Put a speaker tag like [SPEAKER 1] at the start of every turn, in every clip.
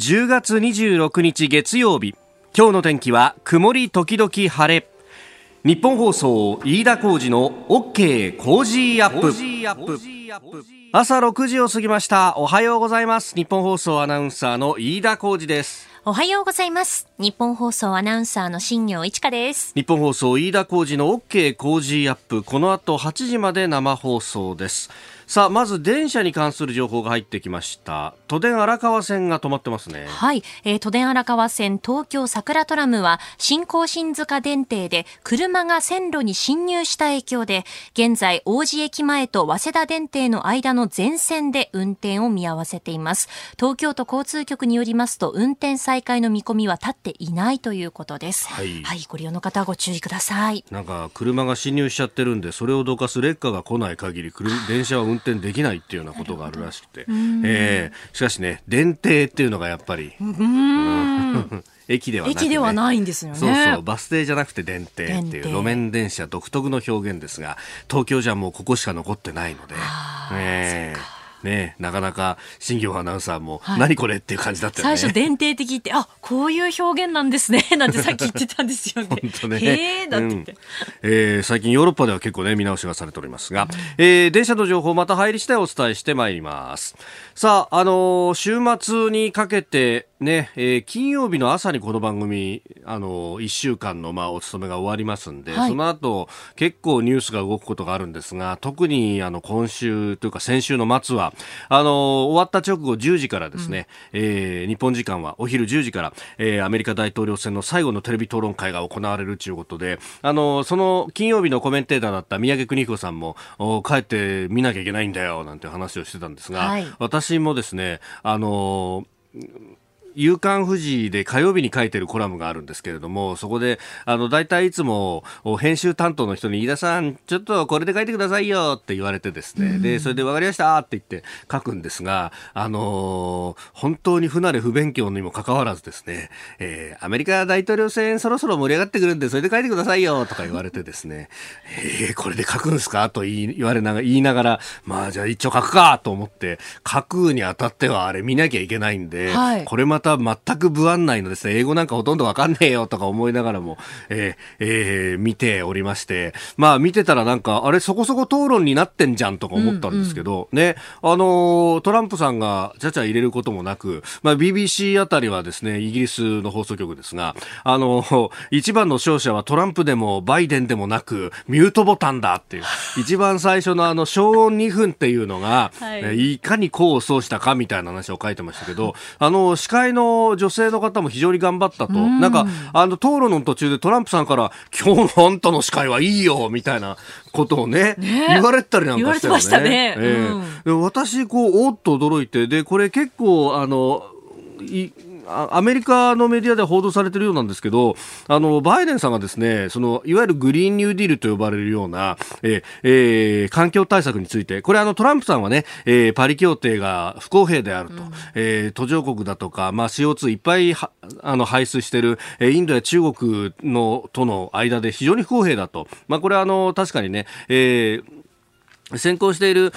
[SPEAKER 1] 10月26日月曜日。今日の天気は曇り時々晴れ。日本放送飯田浩二の OK コージーアップ。朝6時を過ぎました。おはようございます。ニッポン放送アナウンサーの飯田浩司です。
[SPEAKER 2] おはようございます。ニッポン放送アナウンサーの新行市佳です。
[SPEAKER 1] 日本放送飯田浩二の OK コージーアップ。この後8時まで生放送です。さあまず電車に関する情報が入ってきました都電荒川線が止まってますね。
[SPEAKER 2] はい、えー、都電荒川線東京桜トラムは新興新塚電停で車が線路に侵入した影響で現在王子駅前と早稲田電停の間の全線で運転を見合わせています。東京都交通局によりますと運転再開の見込みは立っていないということです。はい、はい、ご利用の方はご注意ください。
[SPEAKER 1] なんか車が侵入しちゃってるんでそれをどかす劣化が来ない限り電車は運転できないっていうようなことがあるらしくて、えー、しかしね電停っていうのがやっぱり。駅では、ね、
[SPEAKER 2] 駅ではないんですよね。
[SPEAKER 1] そうそう、バス停じゃなくて電停っていう路面電車独特の表現ですが、東京じゃもうここしか残ってないので、え。ー、ね、なかなか新業アナウンサーも、はい、何これっていう感じだったよ
[SPEAKER 2] ね。最初伝定的ってあこういう表現なんですね なんてさっき言ってたんですよね。本当ね。へえだって、うん、
[SPEAKER 1] えー、最近ヨーロッパでは結構ね見直しがされておりますが、うん、えー、電車の情報また入り次第お伝えしてまいります。さああのー、週末にかけてね、えー、金曜日の朝にこの番組、あの、1週間の、まあ、お勤めが終わりますんで、はい、その後、結構ニュースが動くことがあるんですが、特に、あの、今週というか先週の末は、あの、終わった直後10時からですね、うん、えー、日本時間はお昼10時から、えー、アメリカ大統領選の最後のテレビ討論会が行われるということで、あの、その金曜日のコメンテーターだった宮家邦彦さんも、帰って見なきゃいけないんだよ、なんて話をしてたんですが、はい、私もですね、あの、夕刊富士で火曜日に書いてるコラムがあるんですけれども、そこで、あの、大体いつも、編集担当の人に、飯田さん、ちょっとこれで書いてくださいよって言われてですね、うん、で、それで分かりましたって言って書くんですが、あのー、本当に不慣れ不勉強にもかかわらずですね、えー、アメリカ大統領選そろそろ盛り上がってくるんで、それで書いてくださいよとか言われてですね、えー、これで書くんですかと言い言われながら、言いながら、まあじゃあ一応書くかと思って、書くにあたってはあれ見なきゃいけないんで、はい、これまた全く不安内のですね、英語なんかほとんどわかんねえよとか思いながらも、えー、えー、見ておりまして、まあ見てたらなんか、あれそこそこ討論になってんじゃんとか思ったんですけど、うんうん、ね、あのー、トランプさんがちゃちゃ入れることもなく、まあ BBC あたりはですね、イギリスの放送局ですが、あのー、一番の勝者はトランプでもバイデンでもなく、ミュートボタンだっていう、一番最初のあの、消音2分っていうのが、はい、いかに功を奏したかみたいな話を書いてましたけど、あの、司会の女性の方も非常に頑張ったと、ん。なんかあの討論の途中でトランプさんから今日のあんたの司会はいいよみたいなことをね、ね、言われたりなんか
[SPEAKER 2] したよね。ね。え
[SPEAKER 1] ー、私こうおっと驚いてでこれ結構あのいアメリカのメディアで報道されているようなんですけど、あの、バイデンさんがですね、その、いわゆるグリーンニューディールと呼ばれるような、ええー、環境対策について、これあの、トランプさんはね、えー、パリ協定が不公平であると、うん、えー、途上国だとか、まあ、CO2 いっぱいあの、排出している、えー、インドや中国の、との間で非常に不公平だと。まあ、これはあの、確かにね、えー、先行している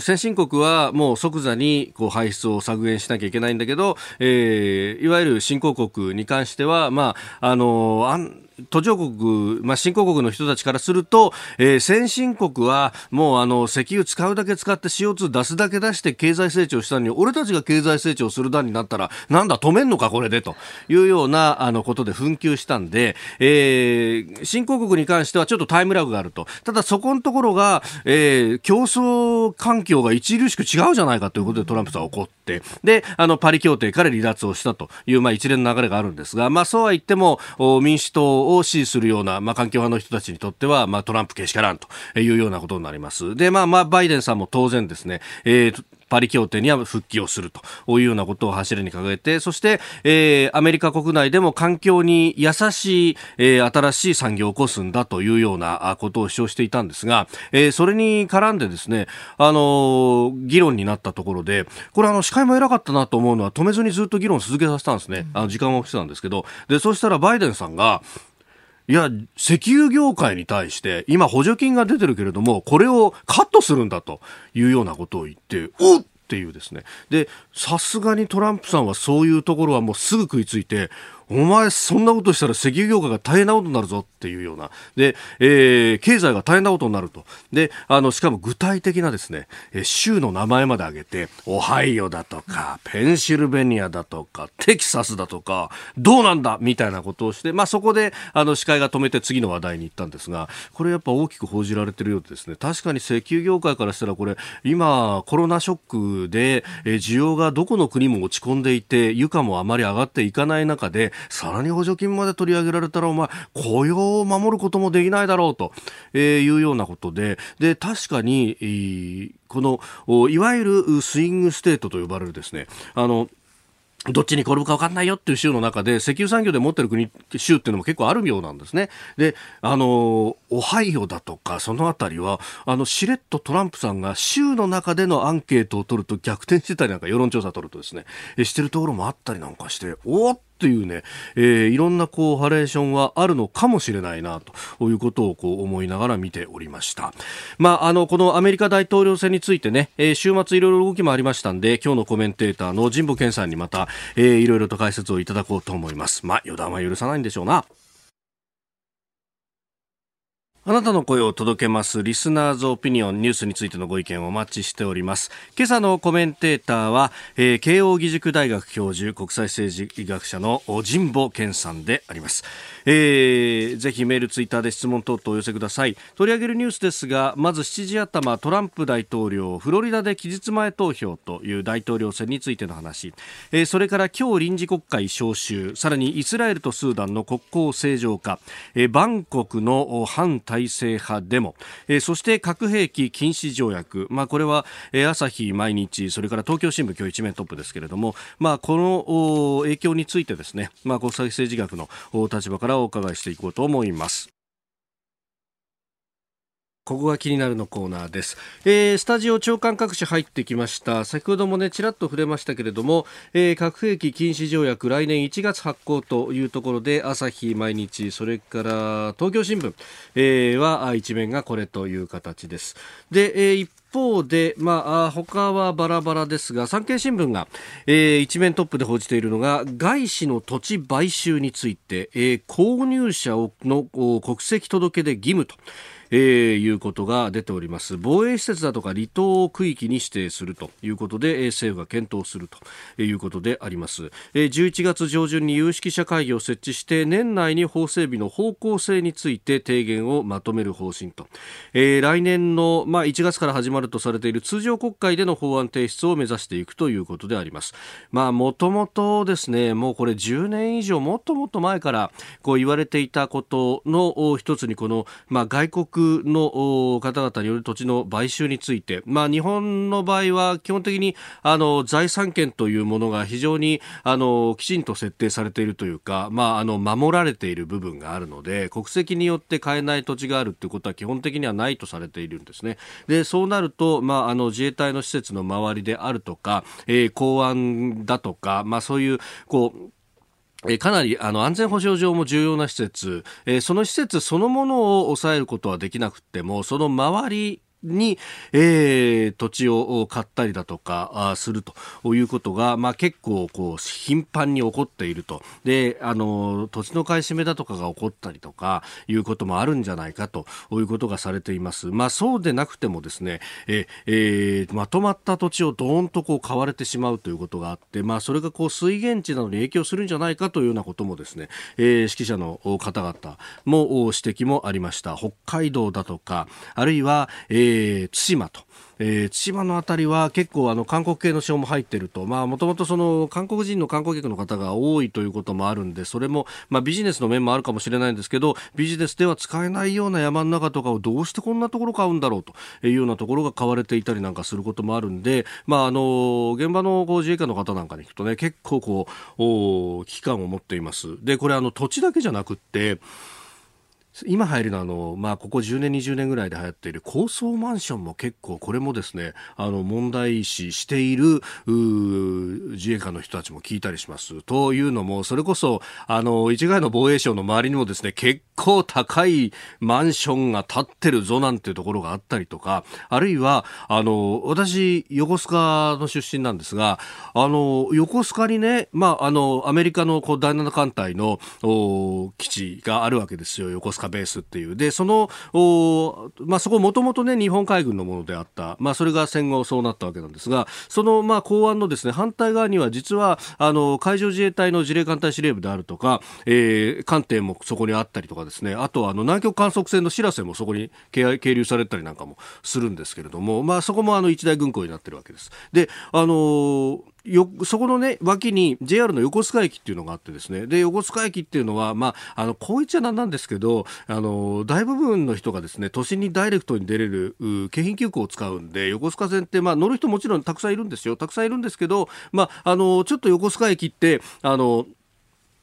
[SPEAKER 1] 先進国はもう即座にこう排出を削減しなきゃいけないんだけど、えー、いわゆる新興国に関しては、まあ、あのあん途上国、まあ、新興国の人たちからすると、えー、先進国はもうあの石油使うだけ使って CO2 出すだけ出して経済成長したのに俺たちが経済成長する段になったらなんだ止めんのかこれでというようなあのことで紛糾したんで、えー、新興国に関してはちょっとタイムラグがあると。ただそこのところが、えー、競争環境が著しく違うじゃないかということでトランプさんは怒ってであのパリ協定から離脱をしたという、まあ、一連の流れがあるんですが、まあ、そうは言っても民主党を支持するような、まあ、環境派の人たちにとっては、まあ、トランプけしからんというようなことになります。で、まあ、まあ、バイデンさんも当然ですね、えーパリ協定には復帰をするというようなことを柱に掲げて、そして、えー、アメリカ国内でも環境に優しい、えー、新しい産業を起こすんだというようなことを主張していたんですが、えー、それに絡んでですね、あのー、議論になったところで、これあの、司会も偉かったなと思うのは止めずにずっと議論を続けさせたんですね。あの、時間をしてたんですけど、で、そしたらバイデンさんが、いや、石油業界に対して、今補助金が出てるけれども、これをカットするんだというようなことを言って、おっっていうですね。でさすがにトランプさんはそういうところはもうすぐ食いついてお前そんなことしたら石油業界が大変なことになるぞっていうような。で、えー、経済が大変なことになると。であのしかも具体的なですね州の名前まで挙げてオハイオだとかペンシルベニアだとかテキサスだとかどうなんだみたいなことをして、まあ、そこであの司会が止めて次の話題に行ったんですがこれやっぱ大きく報じられてるようでですね確かに石油業界からしたらこれ今コロナショックで需要がどこの国も落ち込んでいて油価もあまり上がっていかない中でさらに補助金まで取り上げられたらお前雇用を守ることもできないだろうとえいうようなことでで確かにこのいわゆるスイングステートと呼ばれるですねあのどっちに転ぶか分かんないよっていう州の中で石油産業で持ってる国州っていうのも結構あるようなんですね。で、あの、オハイオだとかそのあたりは、あの、しれっとトランプさんが州の中でのアンケートを取ると逆転してたりなんか世論調査を取るとですね、してるところもあったりなんかして、おっというね、えー、いろんなこうハレーションはあるのかもしれないなということをこう思いながら見ておりました。まあ、あの、このアメリカ大統領選についてね、えー、週末いろいろ動きもありましたんで、今日のコメンテーターの神保健さんにまた、えー、いろいろと解説をいただこうと思います。まあ、予断は許さないんでしょうな。あなたの声を届けますリスナーズオピニオンニュースについてのご意見をお待ちしております。今朝のコメンテーターは、えー、慶應義塾大学教授国際政治学者の神保健さんであります、えー、ぜひメールツイッターで質問等々お寄せください。取り上げるニュースですがまず7時頭トランプ大統領フロリダで期日前投票という大統領選についての話、えー、それから今日臨時国会召集さらにイスラエルとスーダンの国交正常化、えー、バンコクの反対体制派デモ、えー、そして核兵器禁止条約、まあ、これは、えー、朝日毎日それから東京新聞今日一面トップですけれども、まあ、この影響についてですね、まあ、国際政治学の立場からお伺いしていこうと思います。ここが気になるのコーナーです、えー、スタジオ長官各紙入ってきました。先ほどもねちらっと触れましたけれども、えー、核兵器禁止条約来年1月発行というところで朝日毎日それから東京新聞、えー、は一面がこれという形です。で、えー、一方で、まあ、他はバラバラですが、産経新聞が、えー、一面トップで報じているのが、外資の土地買収について、えー、購入者の国籍届で義務と。えー、いうことが出ております。防衛施設だとか離島区域に指定するということで、えー、政府が検討するということであります、えー、11月上旬に有識者会議を設置して年内に法整備の方向性について提言をまとめる方針と、えー、来年の、まあ、1月から始まるとされている通常国会での法案提出を目指していくということであります。まあもともとですねもうこれ10年以上もっともっと前からこう言われていたことの一つにこの、まあ、外国の方々による土地の買収について、まあ、日本の場合は基本的にあの財産権というものが非常にあのきちんと設定されているというか、まあ、あの守られている部分があるので国籍によって買えない土地があるということは基本的にはないとされているんですね。でそうなると、まあ、あの自衛隊の施設の周りであるとか、えー、公安だとか、まあ、そういうこうえかなりあの安全保障上も重要な施設、えその施設そのものを抑えることはできなくてもその周りに、えー、土地を買ったりだとかするということが、まあ、結構こう頻繁に起こっていると。であの土地の買い占めだとかが起こったりとかいうこともあるんじゃないかということがされています、まあ、そうでなくてもですね、ええー、まとまった土地をどーんとこう買われてしまうということがあって、まあ、それがこう水源地などに影響するんじゃないかというようなこともですね、えー、指揮者の方々も指摘もありました。北海道だとかあるいは、えーえ、対馬と。えー、対馬のあたりは結構あの韓国系の賞も入っていると、まあもともとその韓国人の観光客の方が多いということもあるんで、それもまあビジネスの面もあるかもしれないんですけど、ビジネスでは使えないような山の中とかをどうしてこんなところ買うんだろうというようなところが買われていたりなんかすることもあるんで、まああの現場のこう自衛官の方なんかに行くとね、結構こう危機感を持っています。で、これあの土地だけじゃなくって。今入るのはあの、まあ、ここ10年、20年ぐらいで流行っている高層マンションも結構これもですねあの問題視している自衛官の人たちも聞いたりします。というのもそれこそあの一概の防衛省の周りにもですね結構高いマンションが建ってるぞなんていうところがあったりとかあるいはあの私横須賀の出身なんですがあの横須賀にね、まあ、あのアメリカのこう第7艦隊の基地があるわけですよ横須賀ベースっていう。で、その、まあ、そこもともとね、日本海軍のものであった。まあ、それが戦後そうなったわけなんですが、その、まあ、港湾のですね、反対側には実は、あの、海上自衛隊の自衛艦隊司令部であるとか、えー、艦艇もそこにあったりとかですね、あとは、あの、南極観測船のしらせもそこに係留されたりなんかもするんですけれども、まあ、そこもあの、一大軍港になってるわけです。で、あのよそこのね脇に JR の横須賀駅っていうのがあってですねで横須賀駅っていうのはまああのこういっちゃなんなんですけどあの大部分の人がですね都心にダイレクトに出れる京浜急行を使うんで横須賀線ってまあ乗る人もちろんたくさんいるんですよたくさんいるんですけどまああのちょっと横須賀駅ってあの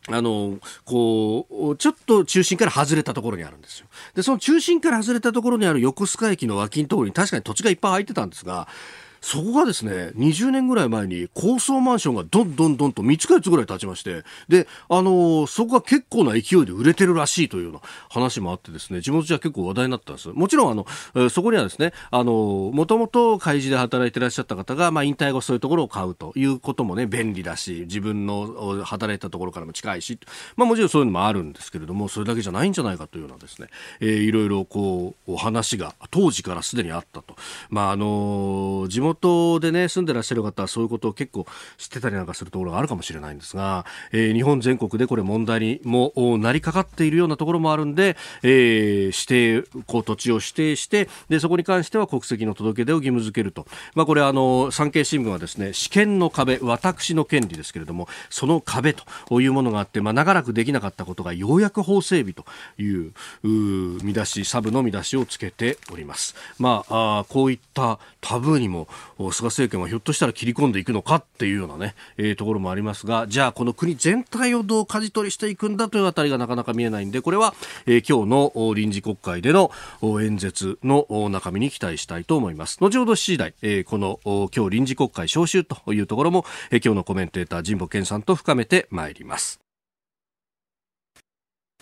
[SPEAKER 1] あの、こう、ちょっと中心から外れたところにあるんですよ。で、その中心から外れたところにある横須賀駅の脇のところに確かに土地がいっぱい空いてたんですが、そこがですね、20年ぐらい前に高層マンションがどんどんどんと3つか4つぐらい建ちまして、で、あのー、そこが結構な勢いで売れてるらしいというような話もあってですね、地元じゃ結構話題になったんです。もちろん、あの、えー、そこにはですね、あのー、もともと開示で働いてらっしゃった方が、まあ、引退後そういうところを買うということもね、便利だし、自分の働いたところからも近いし、まあ、もちろんそういうのもあるんですけれども、それだけじゃないんじゃないかというようなですね、えー、いろいろこう、お話が当時からすでにあったと。まあ、あの地元でね、住んでらっしゃる方はそういうことを結構知ってたりなんかするところがあるかもしれないんですが、えー、日本全国でこれ問題にもなりかかっているようなところもあるんで、えー、指定こう土地を指定してでそこに関しては国籍の届け出を義務付けると、まあ、これあの産経新聞はですね試験の壁私の権利ですけれどもその壁というものがあって、まあ、長らくできなかったことがようやく法整備という見出しサブの見出しをつけております。まあ、あこういったタブーにも菅政権はひょっとしたら切り込んでいくのかっていうようなね、えー、ところもありますが、じゃあこの国全体をどう舵取りしていくんだというあたりがなかなか見えないんで、これは、えー、今日の臨時国会での演説の中身に期待したいと思います。後ほど7時台、えー、この今日臨時国会召集というところも、えー、今日のコメンテーター神保健さんと深めてまいります。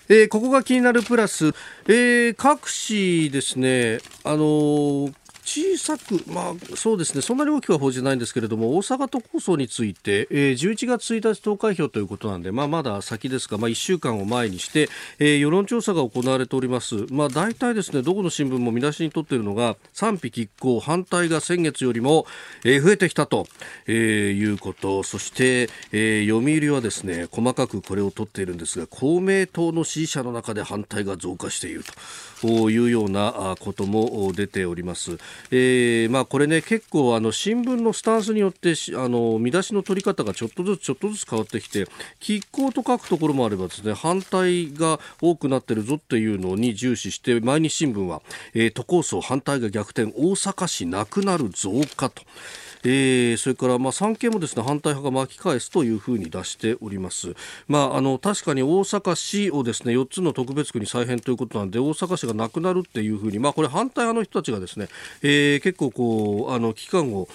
[SPEAKER 1] えー、ここが気になるプラス、えー、各紙ですね、あのー小さく、まあ、そうですね、そんなに大きくは報じないんですけれども、大阪都構想について、えー、11月1日投開票ということなんで、まあ、まだ先ですが、まあ、1週間を前にして、えー、世論調査が行われております。まあ、大体ですね、どこの新聞も見出しに取っているのが、賛否拮抗、反対が先月よりも、えー、増えてきたと、えー、いうこと、そして、えー、読売はですね、細かくこれを取っているんですが、公明党の支持者の中で反対が増加しているというようなことも出ております。えー、まあ、これね結構あの新聞のスタンスによってあの見出しの取り方がちょっとずつちょっとずつ変わってきて拮抗と書くところもあればですね反対が多くなってるぞっていうのに重視して毎日新聞は、えー、都構想反対が逆転大阪市なくなる増加と。えー、それからまあ産経もですね反対派が巻き返すというふうに出しております。まああの確かに大阪市をですね4つの特別区に再編ということなんで大阪市がなくなるっていうふうにまあこれ反対派の人たちがですね、えー、結構こうあの期間を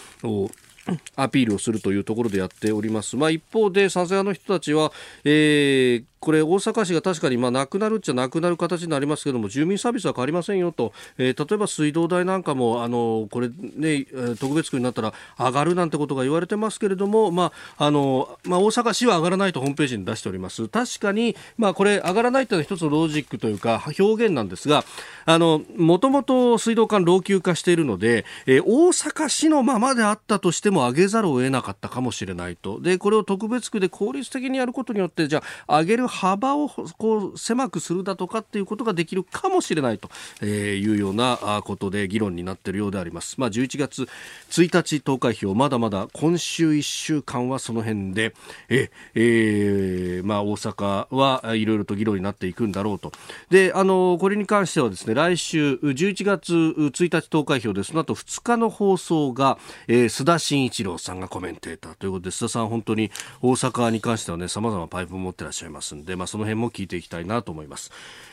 [SPEAKER 1] アピールをするというところでやっております。まあ、一方で、賛成派の人たちは、えー、これ、大阪市が確かにまあなくなるっちゃなくなる形になりますけども、住民サービスは変わりませんよと、えー、例えば水道代なんかも、あのこれね、特別区になったら上がるなんてことが言われてますけれども、まああのまあ、大阪市は上がらないとホームページに出しております。確かに、まあ、これ、上がらないというのは一つのロジックというか、表現なんですが、もともと水道管老朽化しているので、えー、大阪市のままであったとしても上げざるを得なかったかもしれないと。で、これを特別区で効率的にやることによって、じゃあ、上げる幅をこう狭くするだとかっていうことができるかもしれないというようなことで議論になっているようであります。まあ、11月1日投開票まだまだ今週1週間はその辺でえ、えー、まあ、大阪はいろいろと議論になっていくんだろうと。で、あのこれに関してはですね来週11月1日投開票でその後2日の放送が、えー、須田慎一郎さんがコメンテーターということで須田さん本当に大阪に関してはね様々パイプを持ってらっしゃいますで、まあ、その辺も聞いていきたいなと思います。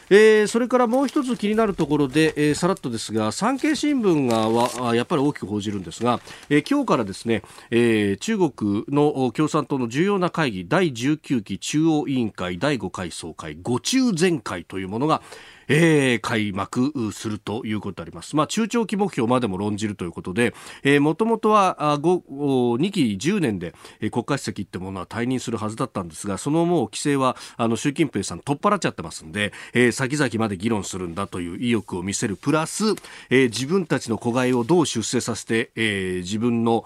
[SPEAKER 1] えー、それからもう一つ気になるところで、えー、さらっとですが産経新聞がはやっぱり大きく報じるんですが、えー、今日からですね、えー、中国の共産党の重要な会議第19期中央委員会第5回総会五中全会というものがえー、開幕するということであります。まあ、中長期目標までも論じるということで、もともとはあ2期10年で、えー、国家主席ってものは退任するはずだったんですが、そのもう規制はあの習近平さん取っ払っちゃってますんで、えー、先々まで議論するんだという意欲を見せるプラス、えー、自分たちの子飼いをどう出世させて、えー、自分の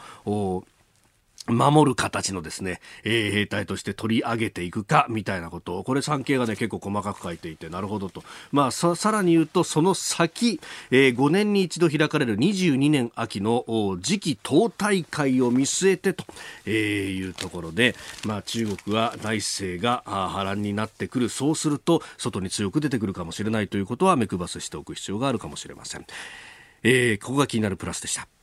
[SPEAKER 1] 守る形のですね、えー、兵隊として取り上げていくかみたいなことをこれ産経がね結構細かく書いていてなるほどと。まあさらに言うとその先、えー、5年に一度開かれる22年秋の次期党大会を見据えてと、えー、いうところでまあ中国は内政が波乱になってくる。そうすると外に強く出てくるかもしれないということは目配せしておく必要があるかもしれません、えー、ここが気になるプラスでした。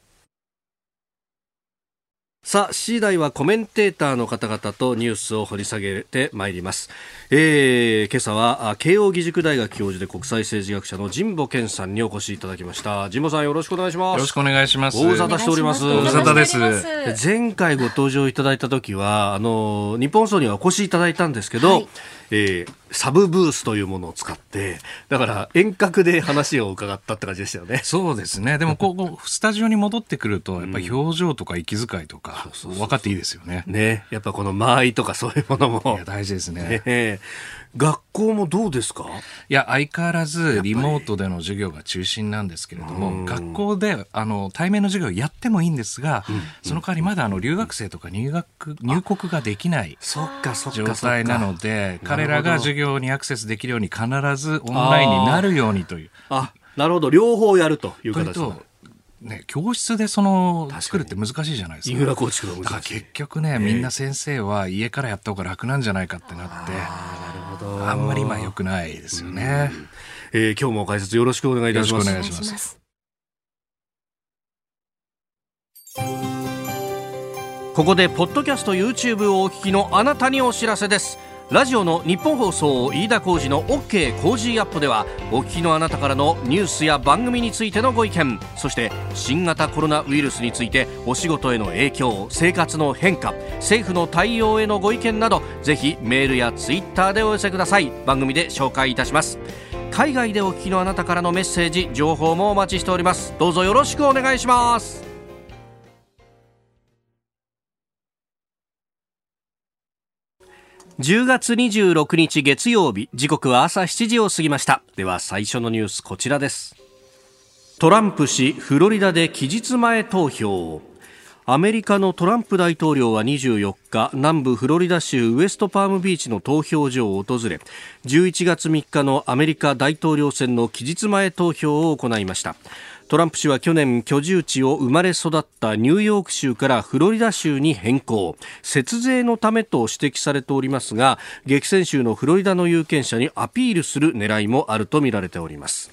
[SPEAKER 1] さあ、次第はコメンテーターの方々とニュースを掘り下げてまいります。えー、今朝は慶応義塾大学教授で国際政治学者の神保健さんにお越しいただきました。神保さんよろしくお願いします。
[SPEAKER 3] よろしくお願いします。
[SPEAKER 1] 大沙汰しております。
[SPEAKER 3] 大沙汰です。
[SPEAKER 1] 前回ご登場いただいた時は、あの、日本総にはお越しいただいたんですけど、はいえー、サブブースというものを使って、だから遠隔で話を伺ったって感じでしたよね。
[SPEAKER 3] そうですね。でも、ここ、スタジオに戻ってくると、やっぱり表情とか息遣いとか、分かっていいですよね。
[SPEAKER 1] ね。やっぱこの間合いとかそういうものも。
[SPEAKER 3] 大事ですね。
[SPEAKER 1] ね学校もどうですか？
[SPEAKER 3] いや相変わらずリモートでの授業が中心なんですけれども学校であの対面の授業をやってもいいんですが、うん、その代わりまだあの留学生とか入学入国ができない状態なので彼らが授業にアクセスできるように必ずオンラインになるようにという。
[SPEAKER 1] あなるほど。両方やるという形
[SPEAKER 3] ね、教室でその作るって難しいじゃないですか。
[SPEAKER 1] インフラ構築が難しい。だ
[SPEAKER 3] から結局ね、みんな先生は家からやった方が楽なんじゃないかってなって、あんまり今良くないですよね。
[SPEAKER 1] えー、今日も解説よろしくお願いいたします。よろしくお願いします。ここでポッドキャスト YouTube をお聞きのあなたにお知らせです。ラジオの日本放送飯田浩司の OK コージーアップではお聞きのあなたからのニュースや番組についてのご意見そして新型コロナウイルスについてお仕事への影響生活の変化政府の対応へのご意見などぜひメールやツイッターでお寄せください。番組で紹介いたします。海外でお聞きのあなたからのメッセージ情報もお待ちしております。どうぞよろしくお願いします。10月26日月曜日時刻は朝7時を過ぎました。では最初のニュースこちらです。トランプ氏フロリダで期日前投票。アメリカのトランプ大統領は24日南部フロリダ州ウエストパームビーチの投票所を訪れ11月3日のアメリカ大統領選の期日前投票を行いました。トランプ氏は去年居住地を生まれ育ったニューヨーク州からフロリダ州に変更。節税のためと指摘されておりますが激戦州のフロリダの有権者にアピールする狙いもあるとみられております。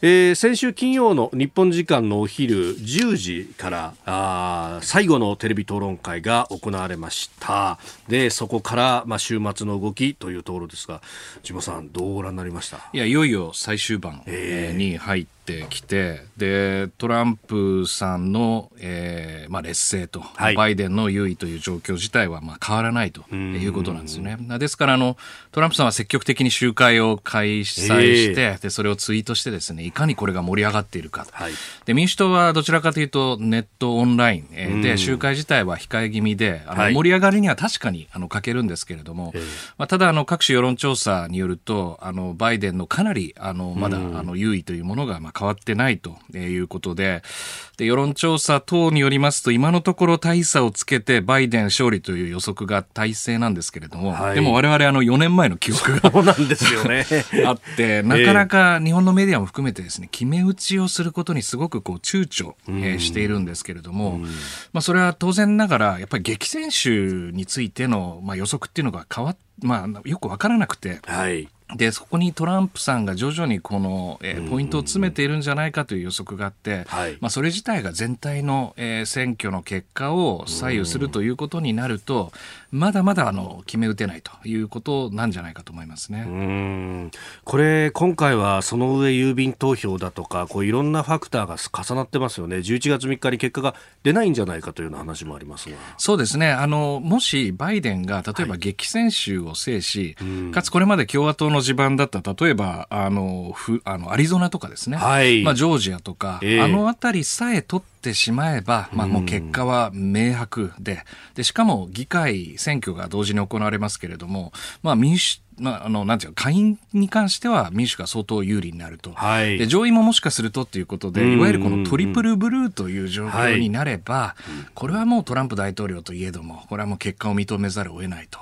[SPEAKER 1] えー、先週金曜の日本時間のお昼10時からあ最後のテレビ討論会が行われました。でそこから、まあ、週末の動きというところですが千葉さんどうご覧になりました？
[SPEAKER 3] いやいよいよ最終盤、えー、に入ってってきてでトランプさんの、えーまあ、劣勢と、はい、バイデンの優位という状況自体はまあ変わらないということなんですね。ですからあのトランプさんは積極的に集会を開催して、えー、でそれをツイートしてですねいかにこれが盛り上がっているか、はい、で民主党はどちらかというとネットオンライン、えー、で集会自体は控え気味であの、盛り上がりには確かにあの欠けるんですけれども、えー、まあ、ただあの各種世論調査によるとあのバイデンのかなりあのまだあの優位というものがまあ変わってないということで、で、世論調査等によりますと、今のところ大差をつけてバイデン勝利という予測が大勢なんですけれども、はい、でも我々あの4年前の記憶が
[SPEAKER 1] そうなんですよね。
[SPEAKER 3] あって、なかなか日本のメディアも含めてですね、決め打ちをすることにすごくこう躊躇、えしているんですけれども、まあそれは当然ながら、やっぱり激戦州についての、まあ、予測っていうのが変わっまあ、よくわからなくて、はい、でそこにトランプさんが徐々にこの、えー、ポイントを詰めているんじゃないかという予測があって、はい、まあ、それ自体が全体の、えー、選挙の結果を左右するということになるとまだまだあの決め打てないということなんじゃないかと思いますね。
[SPEAKER 1] これ、今回はその上郵便投票だとかこういろんなファクターが重なってますよね。11月3日に結果が出ないんじゃないかというような話もありますが。
[SPEAKER 3] そうですね。あのもしバイデンが例えば激戦州を制し、はい、かつこれまで共和党のの地盤だった例えばあのふあのアリゾナとかですね、はい、まあ、ジョージアとか、えー、あの辺りさえ取ってしまえば、まあ、もう結果は明白で。でしかも議会選挙が同時に行われますけれども、まあ、民主まあ、あの、なんていうか、下院に関しては民主が相当有利になると。はい、で上院ももしかするとっていうことで、いわゆるこのトリプルブルーという状況になれば、はい、これはもうトランプ大統領といえども、これはもう結果を認めざるを得ないと。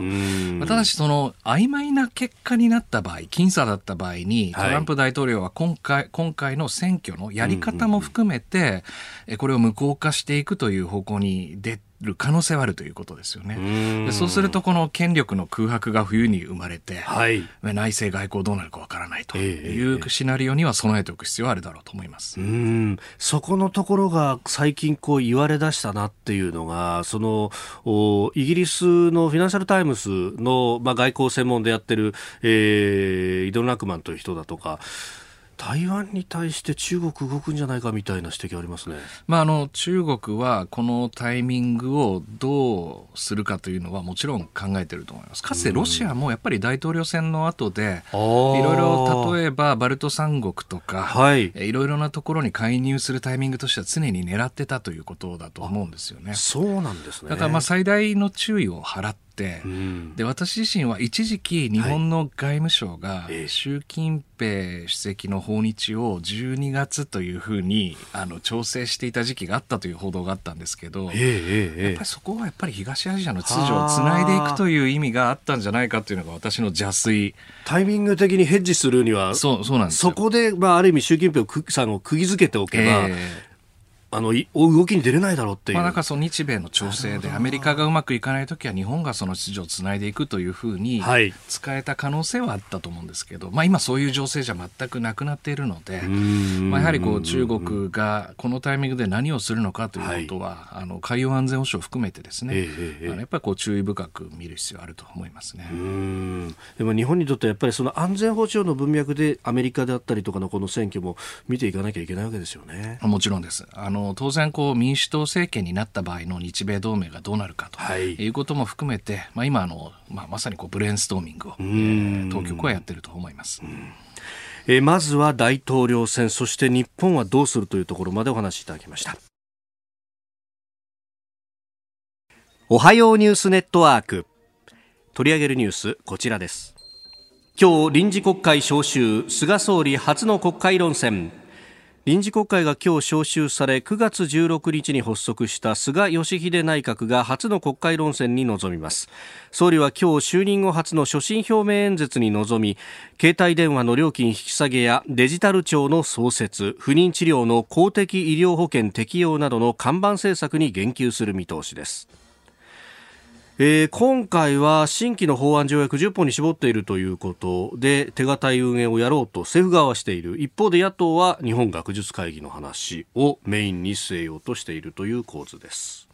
[SPEAKER 3] ただし、その、曖昧な結果になった場合、僅差だった場合に、トランプ大統領は今回、今回の選挙のやり方も含めて、これを無効化していくという方向に出る可能性はあるということですよね。そうするとこの権力の空白が冬に生まれて、はい、内政外交どうなるかわからないというシナリオには備えておく必要はあるだろうと思います。
[SPEAKER 1] うんそこのところが最近こう言われ出したなっていうのがそのイギリスのフィナンシャル・タイムズの、まあ、外交専門でやってる、えー、ギデオン・ラックマンという人だとか台湾に対して中国動くんじゃないかみたいな指摘ありますね、
[SPEAKER 3] まあ、あの中国はこのタイミングをどうするかというのはもちろん考えていると思います。かつてロシアもやっぱり大統領選の後でいろいろ例えばバルト三国とか、はい、いろいろなところに介入するタイミングとしては常に狙ってたということだと思うんですよね。
[SPEAKER 1] そうなんですね。
[SPEAKER 3] だからまあ最大の注意を払って、うん、で私自身は一時期日本の外務省が習近平主席の訪日を12月というふうにあの調整していた時期があったという報道があったんですけど、やっぱりそこはやっぱり東アジアの秩序をつないでいくという意味があったんじゃないかというのが私の邪推。
[SPEAKER 1] タイミング的にヘッジするには
[SPEAKER 3] そうそうなんですそ
[SPEAKER 1] こで、まあ、ある意味習近平さんを釘付けておけば、えーあの動きに出れないだろうっていう。まあ、
[SPEAKER 3] なんかその日米の調整で、アメリカがうまくいかないときは、日本がその秩序をつないでいくというふうに、使えた可能性はあったと思うんですけど、まあ、今、そういう情勢じゃ全くなくなっているので、まあ、やはりこう中国がこのタイミングで何をするのかということは、はい、あの海洋安全保障を含めてですね、えー、やっぱりこう注意深く見る必要あると思いますね。
[SPEAKER 1] でも日本にとってやっぱりその安全保障の文脈で、アメリカであったりとかのこの選挙も見ていかなきゃいけないわけですよね。
[SPEAKER 3] もちろんです。あの当然こう民主党政権になった場合の日米同盟がどうなるかとい。うことも含めて、まあ、今あの、まあ、まさにこうブレーンストーミングを、えー、当局はやってると思います。
[SPEAKER 1] えー、まずは大統領選そして日本はどうするというところまでお話しいただきました。おはようニュースネットワーク。取り上げるニュースこちらです。今日臨時国会召集菅総理初の国会論戦臨時国会が今日召集され9月16日に発足した菅義偉内閣が初の国会論戦に臨みます。総理は今日就任後初の所信表明演説に臨み携帯電話の料金引き下げやデジタル庁の創設不妊治療の公的医療保険適用などの看板政策に言及する見通しです。えー、今回は新規の法案条約10本に絞っているということで手堅い運営をやろうと政府側はしている。一方で野党は日本学術会議の話をメインに据えようとしているという構図です。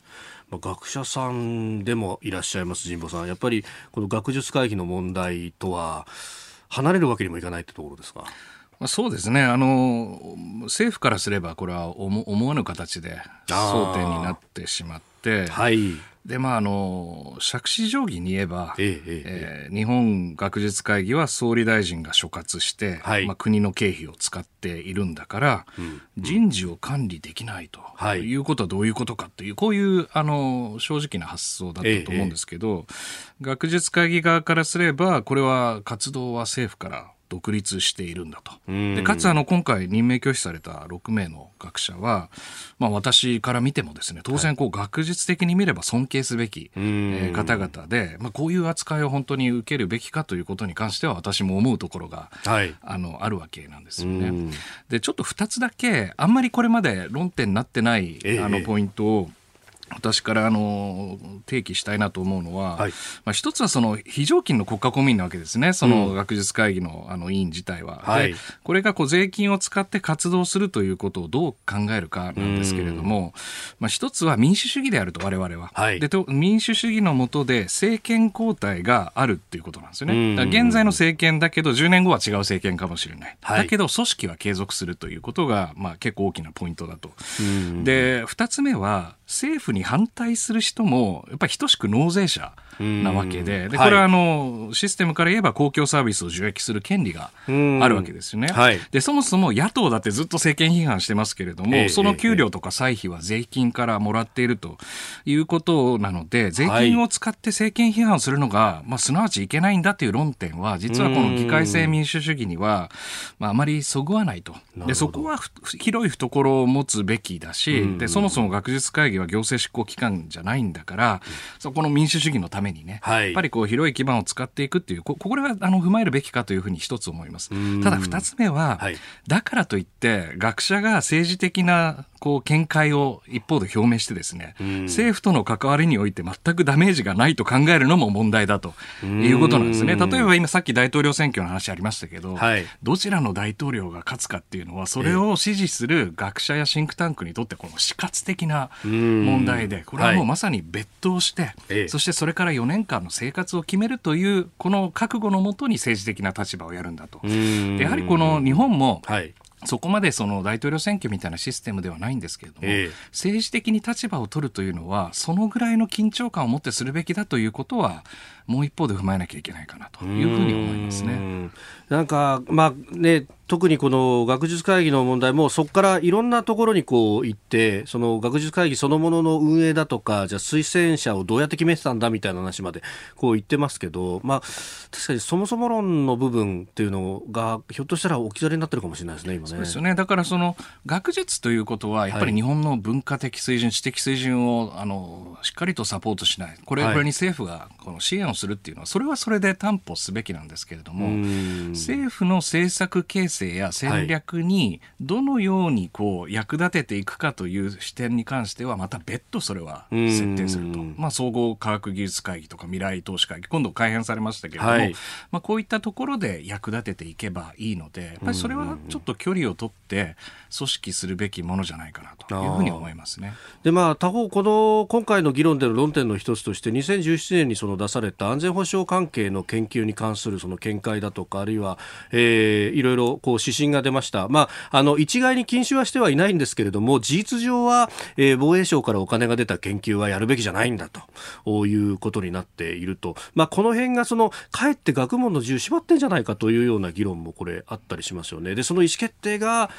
[SPEAKER 1] まあ、学者さんでもいらっしゃいます神保さん。やっぱりこの学術会議の問題とは離れるわけにもいかないってところですか？
[SPEAKER 3] そうですね。あの政府からすればこれは思わぬ形で争点になってしまって、はい、でまああの杓子定規に言えば、えええー、日本学術会議は総理大臣が所轄して、はい、まあ、国の経費を使っているんだから、うん、人事を管理できないと、はい、いうことはどういうことかっていうこういうあの正直な発想だったと思うんですけど、学術会議側からすればこれは活動は政府から独立しているんだと。でかつあの今回任命拒否された6名の学者は、まあ、私から見てもですね当然こう学術的に見れば尊敬すべき、えー、方々で、まあ、こういう扱いを本当に受けるべきかということに関しては私も思うところが、はい、あのあるわけなんですよね。でちょっと2つだけあんまりこれまで論点になってない、あのポイントを私からあの提起したいなと思うのは、はい、まあ、一つはその非常勤の国家公務員なわけですね、その学術会議のあの委員自体は。はい、これがこう税金を使って活動するということをどう考えるかなんですけれども、まあ、一つは民主主義であると、我々は。はい、でと民主主義の下で政権交代があるっていうことなんですよね。だ現在の政権だけど、10年後は違う政権かもしれない。だけど、組織は継続するということが、まあ、結構大きなポイントだと。で、二つ目は、政府に反対する人も、やっぱり等しく納税者なわけで、でこれはあの、システムから言えば公共サービスを受益する権利があるわけですよね。はい、で、そもそも野党だってずっと政権批判してますけれども、えー、その給料とか歳費は税金からもらっているということなので、税金を使って政権批判するのが、まあ、すなわちいけないんだという論点は、実はこの議会制民主主義には、まあ、あまりそぐわないと。で、そこは広い懐を持つべきだし、で、そもそも学術会議は行政執行機関じゃないんだから、そこの民主主義のためにね、はい、やっぱりこう広い基盤を使っていくっていう、ここれはあの踏まえるべきかというふうに一つ思います。ただ二つ目は、はい、だからといって学者が政治的なこう見解を一方で表明してですね、政府との関わりにおいて全くダメージがないと考えるのも問題だということなんですね。例えば今さっき大統領選挙の話ありましたけど、はい、どちらの大統領が勝つかっていうのは、それを支持する学者やシンクタンクにとってこの死活的な問題で、これはもうまさに別途して、はい、そしてそれから4年間の生活を決めるという、この覚悟のもとに政治的な立場をやるんだと。やはりこの日本も、はい。そこまでその大統領選挙みたいなシステムではないんですけれども、えー、政治的に立場を取るというのは、そのぐらいの緊張感を持ってするべきだということは、もう一方で踏まえなきゃいけないかなというふうに思いますね。
[SPEAKER 1] なんか、まあね、特にこの学術会議の問題もそこからいろんなところにこう行ってその学術会議そのものの運営だとかじゃあ推薦者をどうやって決めてたんだみたいな話までこう言ってますけど、まあ、確かにそもそも論の部分っていうのがひょっとしたら置き去りになってるかもしれないですね今ね。
[SPEAKER 3] そうですよね。だからその学術ということはやっぱり日本の文化的水準、はい、知的水準をあのしっかりとサポートしない。これ,、これに政府がこの支援をするっていうのはそれはそれで担保すべきなんですけれども政府の政策形成や戦略逆にどのようにこう役立てていくかという視点に関してはまた別途それは設定すると、まあ、総合科学技術会議とか未来投資会議今度改編されましたけれども、はい、まあ、こういったところで役立てていけばいいのでやっぱりそれはちょっと距離を取って組織するべきものじゃないかなというふうに思いますね。
[SPEAKER 1] でまあ、他方この今回の議論での論点の一つとして2017年にその出された安全保障関係の研究に関するその見解だとかあるいは、えー、いろいろこう指針が出ました。まあ、あの一概に禁止はしてはいないんですけれども事実上は、えー、防衛省からお金が出た研究はやるべきじゃないんだということになっていると、まあ、この辺がそのかえって学問の自由縛ってんじゃないかというような議論もこれあったりしますよね。でその意思決定が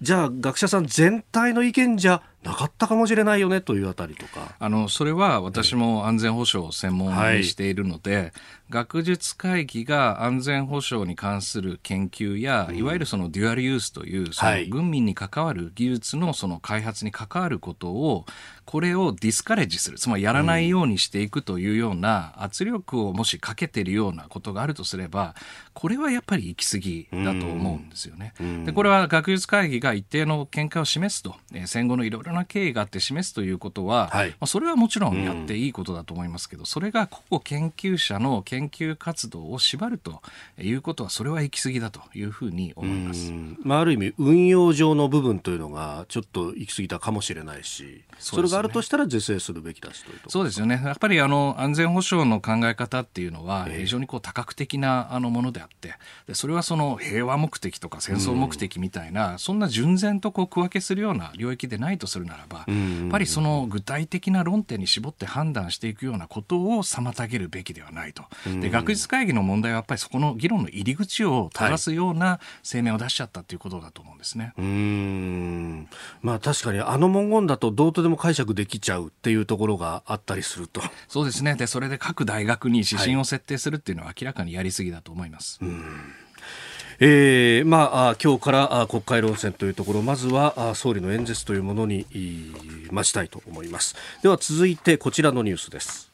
[SPEAKER 1] じゃあ学者さん全体の意見じゃなかったかもしれないよねというあたりとか。
[SPEAKER 3] あのそれは私も安全保障を専門にしているので、はい、学術会議が安全保障に関する研究や、うん、いわゆるそのデュアルユースというその軍民に関わる技術のその開発に関わることをこれをディスカレッジするつまりやらないようにしていくというような圧力をもしかけているようなことがあるとすればこれはやっぱり行き過ぎだと思うんですよね。うん、でこれは学術会議が一定の見解を示すと、えー、戦後のいろいろな経緯があって示すということは、はい、まあ、それはもちろんやっていいことだと思いますけど、うん、それが個々研究者の研究活動を縛るということはそれは行き過ぎだというふうに思います、
[SPEAKER 1] まあ、ある意味運用上の部分というのがちょっと行き過ぎたかもしれないしそ、ね,、れがあるとしたら是正するべきだしという
[SPEAKER 3] そうですよね。やっぱりあの安全保障の考え方っていうのは非常にこう多角的なあのものであってでそれはその平和目的とか戦争目的みたいな、そんな純然とこう区分けするような領域でないとするならば、やっぱりその具体的な論点に絞って判断していくようなことを妨げるべきではないと。で学術会議の問題はやっぱりそこの議論の入り口を正すような声明を出しちゃったということだと思うんですね。
[SPEAKER 1] はい、うんまあ確かにあの文言だとどうとでも解釈できちゃうっていうところがあったりすると。
[SPEAKER 3] そうですね。でそれで各大学に指針を設定するっていうのは明らかにやりすぎだと思います。
[SPEAKER 1] うんえー、まあ、今日から国会論戦というところまずは総理の演説というものに待ちたいと思います。では続いてこちらのニュースです。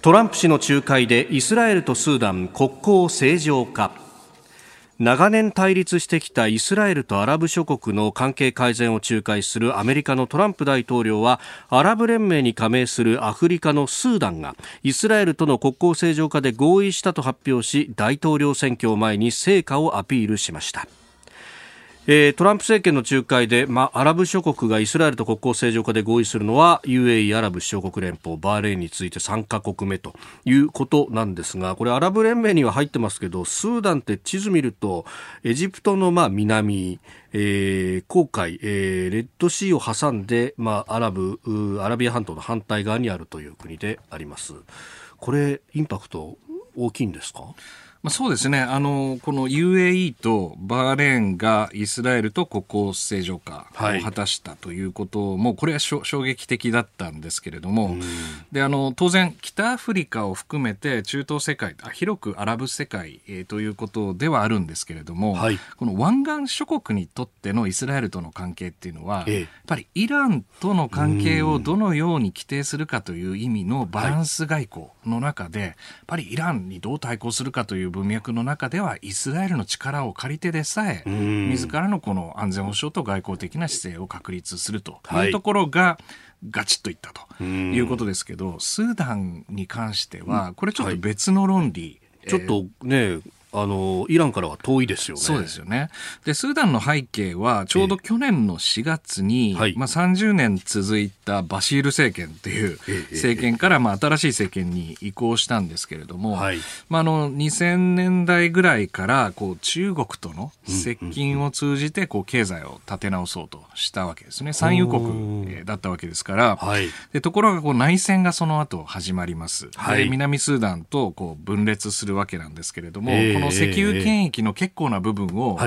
[SPEAKER 1] トランプ氏の仲介でイスラエルとスーダン国交正常化。長年対立してきたイスラエルとアラブ諸国の関係改善を仲介するアメリカのトランプ大統領はアラブ連盟に加盟するアフリカのスーダンがイスラエルとの国交正常化で合意したと発表し大統領選挙を前に成果をアピールしました。えー、トランプ政権の仲介で、ま、アラブ諸国がイスラエルと国交正常化で合意するのは UAE アラブ首長国連邦バーレーンについて3カ国目ということなんですがこれアラブ連盟には入ってますけどスーダンって地図見るとエジプトのま南えー、航海、えー、レッドシーを挟んで、ま、アラブアラビア半島の反対側にあるという国であります。これインパクト大きいんですか？
[SPEAKER 3] まあ、そうですね。あのこの UAE とバーレーンがイスラエルと国交正常化を果たしたということも、はい、これは衝撃的だったんですけれども、であの当然北アフリカを含めて中東世界広くアラブ世界、えー、ということではあるんですけれども、はい、この湾岸諸国にとってのイスラエルとの関係っていうのは、ええ、やっぱりイランとの関係をどのように規定するかという意味のバランス外交の中で、はい、やっぱりイランにどう対抗するかという文脈の中ではイスラエルの力を借りてでさえ自らのこの安全保障と外交的な姿勢を確立するというところが、はいガチッといったということですけど、スーダンに関しては、これちょっと別の論理、
[SPEAKER 1] はい、ちょっとね、あのイランからは遠いですよね。
[SPEAKER 3] そうですよね。で、スーダンの背景は、ちょうど去年の4月に、えまあ、30年続いたバシール政権という政権から、まあ、新しい政権に移行したんですけれども、はい、まあ、あの2000年代ぐらいからこう中国との接近を通じてこう経済を立て直そうとしたわけですね。産油国だったわけですから、はい、でところがこう内戦がその後始まります。はい、で南スーダンとこう分裂するわけなんですけれども、えーこの石油権益の結構な部分を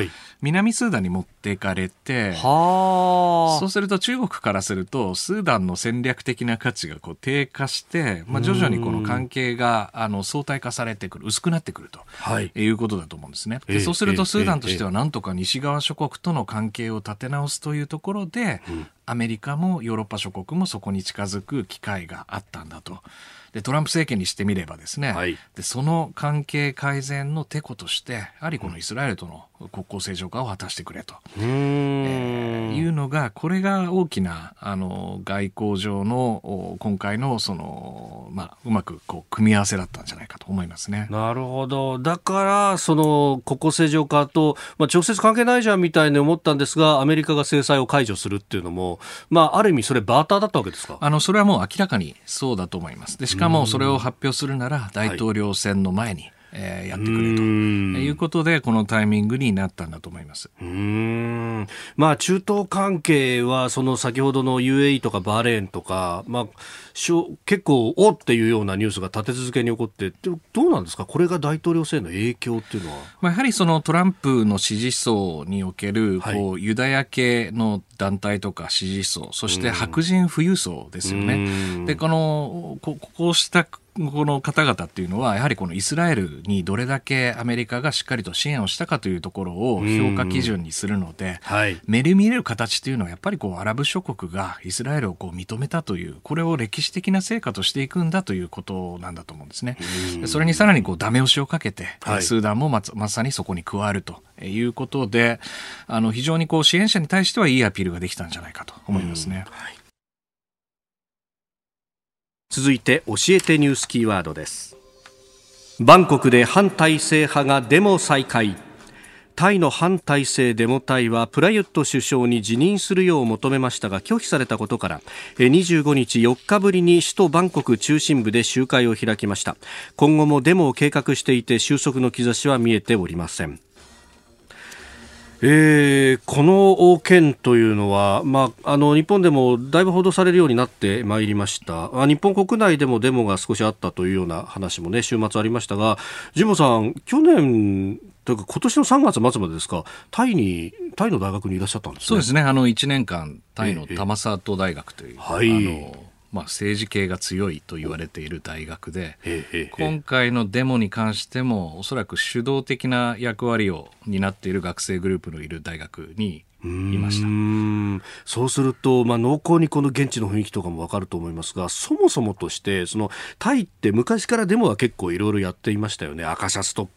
[SPEAKER 3] 南スーダンに持っていかれて、そうすると中国からするとスーダンの戦略的な価値がこう低下して、まあ、徐々にこの関係があの相対化されてくる薄くなってくると、はい、いうことだと思うんですね。でそうするとスーダンとしてはなんとか西側諸国との関係を立て直すというところで、アメリカもヨーロッパ諸国もそこに近づく機会があったんだと。でトランプ政権にしてみればですね、はい、でその関係改善のてことしてやはりこのイスラエルとの国交正常化を果たしてくれと、えー、いうのがこれが大きなあの外交上の今回のその、まあ、うまくこう組み合わせだったんじゃないかと思いますね。
[SPEAKER 1] なるほど。だからその国交正常化と、まあ、直接関係ないじゃんみたいに思ったんですがアメリカが制裁を解除するっていうのも、まあ、ある意味それバーターだったわけですか？
[SPEAKER 3] あのそれはもう明らかにそうだと思います。でしかもそれを発表するなら大統領選の前に、はいえー、やってくれということで、このタイミングになったんだと思います。
[SPEAKER 1] うんまあ、中東関係は、その先ほどの UAE とかバーレーンとか、まあ、結構、おっていうようなニュースが立て続けに起こって、どうなんですか、これが大統領選の影響っていうのは？
[SPEAKER 3] まあ、やはりそのトランプの支持層における、こう、ユダヤ系の団体とか支持層、そして白人富裕層ですよね。で、このこ、こうしたこの方々っていうのは、やはりこのイスラエルにどれだけアメリカがしっかりと支援をしたかというところを評価基準にするので、はい、目で見れる形っていうのは、やっぱりこうアラブ諸国がイスラエルをこう認めたという、これを歴史的な成果としていくんだということなんだと思うんですね。それにさらにこうダメ押しをかけて、はい、スーダンもままさにそこに加わるということで、あの非常にこう支援者に対してはいいアピールができたんじゃないかと思いますね。はい
[SPEAKER 1] 続いて教えてニュースキーワードです。バンコクで反体制派がデモ再開。タイの反体制デモ隊はプラユット首相に辞任するよう求めましたが拒否されたことから25日4日ぶりに首都バンコク中心部で集会を開きました。今後もデモを計画していて収束の兆しは見えておりません。えー、この件というのは、まあ、あの日本でもだいぶ報道されるようになってまいりました。あ日本国内でもデモが少しあったというような話も、ね、週末ありましたがジモさん、去年というか今年の3月末までですかタイにタイの大学にいらっしゃったんです、ね、
[SPEAKER 3] そうですね。あの1年間タイのタマサート大学という、えー、はい、あのまあ、政治系が強いと言われている大学で、今回のデモに関しても、おそらく主導的な役割を担っている学生グループのいる大学にいました
[SPEAKER 1] そうすると、まあ、濃厚にこの現地の雰囲気とかも分かると思いますがそもそもとしてそのタイって昔からデモは結構いろいろやっていましたよね。赤シャツと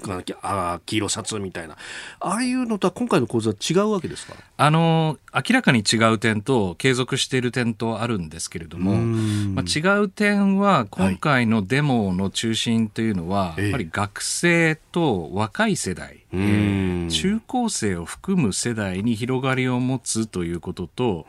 [SPEAKER 1] あ黄色シャツみたいな。ああいうのとは今回の構図は違うわけですか？
[SPEAKER 3] あの明らかに違う点と継続している点とあるんですけれども、まあ、違う点は今回のデモの中心というのは、はい、やっぱり学生と若い世代、えー、中高生を含む世代に広がりを持つということと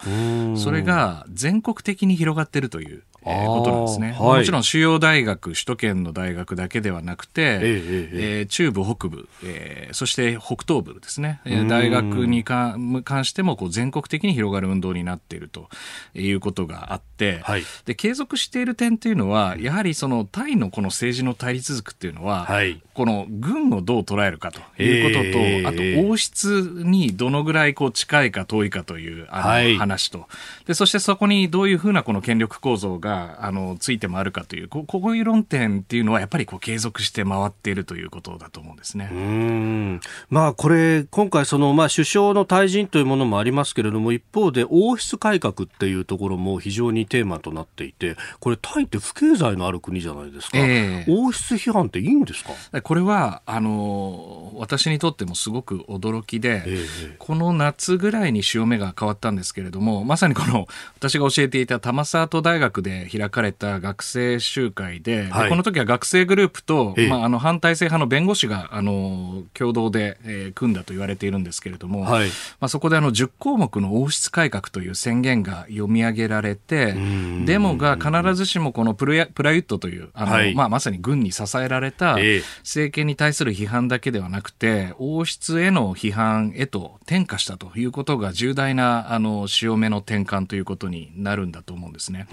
[SPEAKER 3] それが全国的に広がっているというえー、ことなんですね、はい、もちろん主要大学、首都圏の大学だけではなくて、えー、えー、中部、北部、えー、そして北東部ですね、大学に関してもこう全国的に広がる運動になっているということがあって、はい、で継続している点というのは、やはりそのタイのこの政治の対立軸っていうのは、はい、この軍をどう捉えるかということと、えー、あと王室にどのぐらいこう近いか遠いかというあの、はい、話と。で、そしてそこにどういうふうなこの権力構造があのついて回るかというこ、こういう論点っていうのは、やっぱりこう継続して回っているということだと思うんですね。うん。
[SPEAKER 1] まあ、これ、今回その、まあ、首相の退陣というものもありますけれども、一方で王室改革っていうところも非常にテーマとなっていて、これ、タイって不経済のある国じゃないですか、えー、王室批判っていいんですか？
[SPEAKER 3] これはあの私にとってもすごく驚きで、えー、この夏ぐらいに潮目が変わったんですけれどもまさにこの私が教えていた玉沢大学で開かれた学生集会ではい、でこの時は学生グループと、えー、まあ、あの反体制派の弁護士があの共同で、えー、組んだと言われているんですけれども、はい、まあ、そこであの10項目の王室改革という宣言が読み上げられてデモが必ずしもこのプラプラユットというあの、はい、まあ、まさに軍に支えられた政権に対する批判だけではなくて、王室への批判へと転化したということが重大なあの潮目の転換ということになるんだと思うんですね。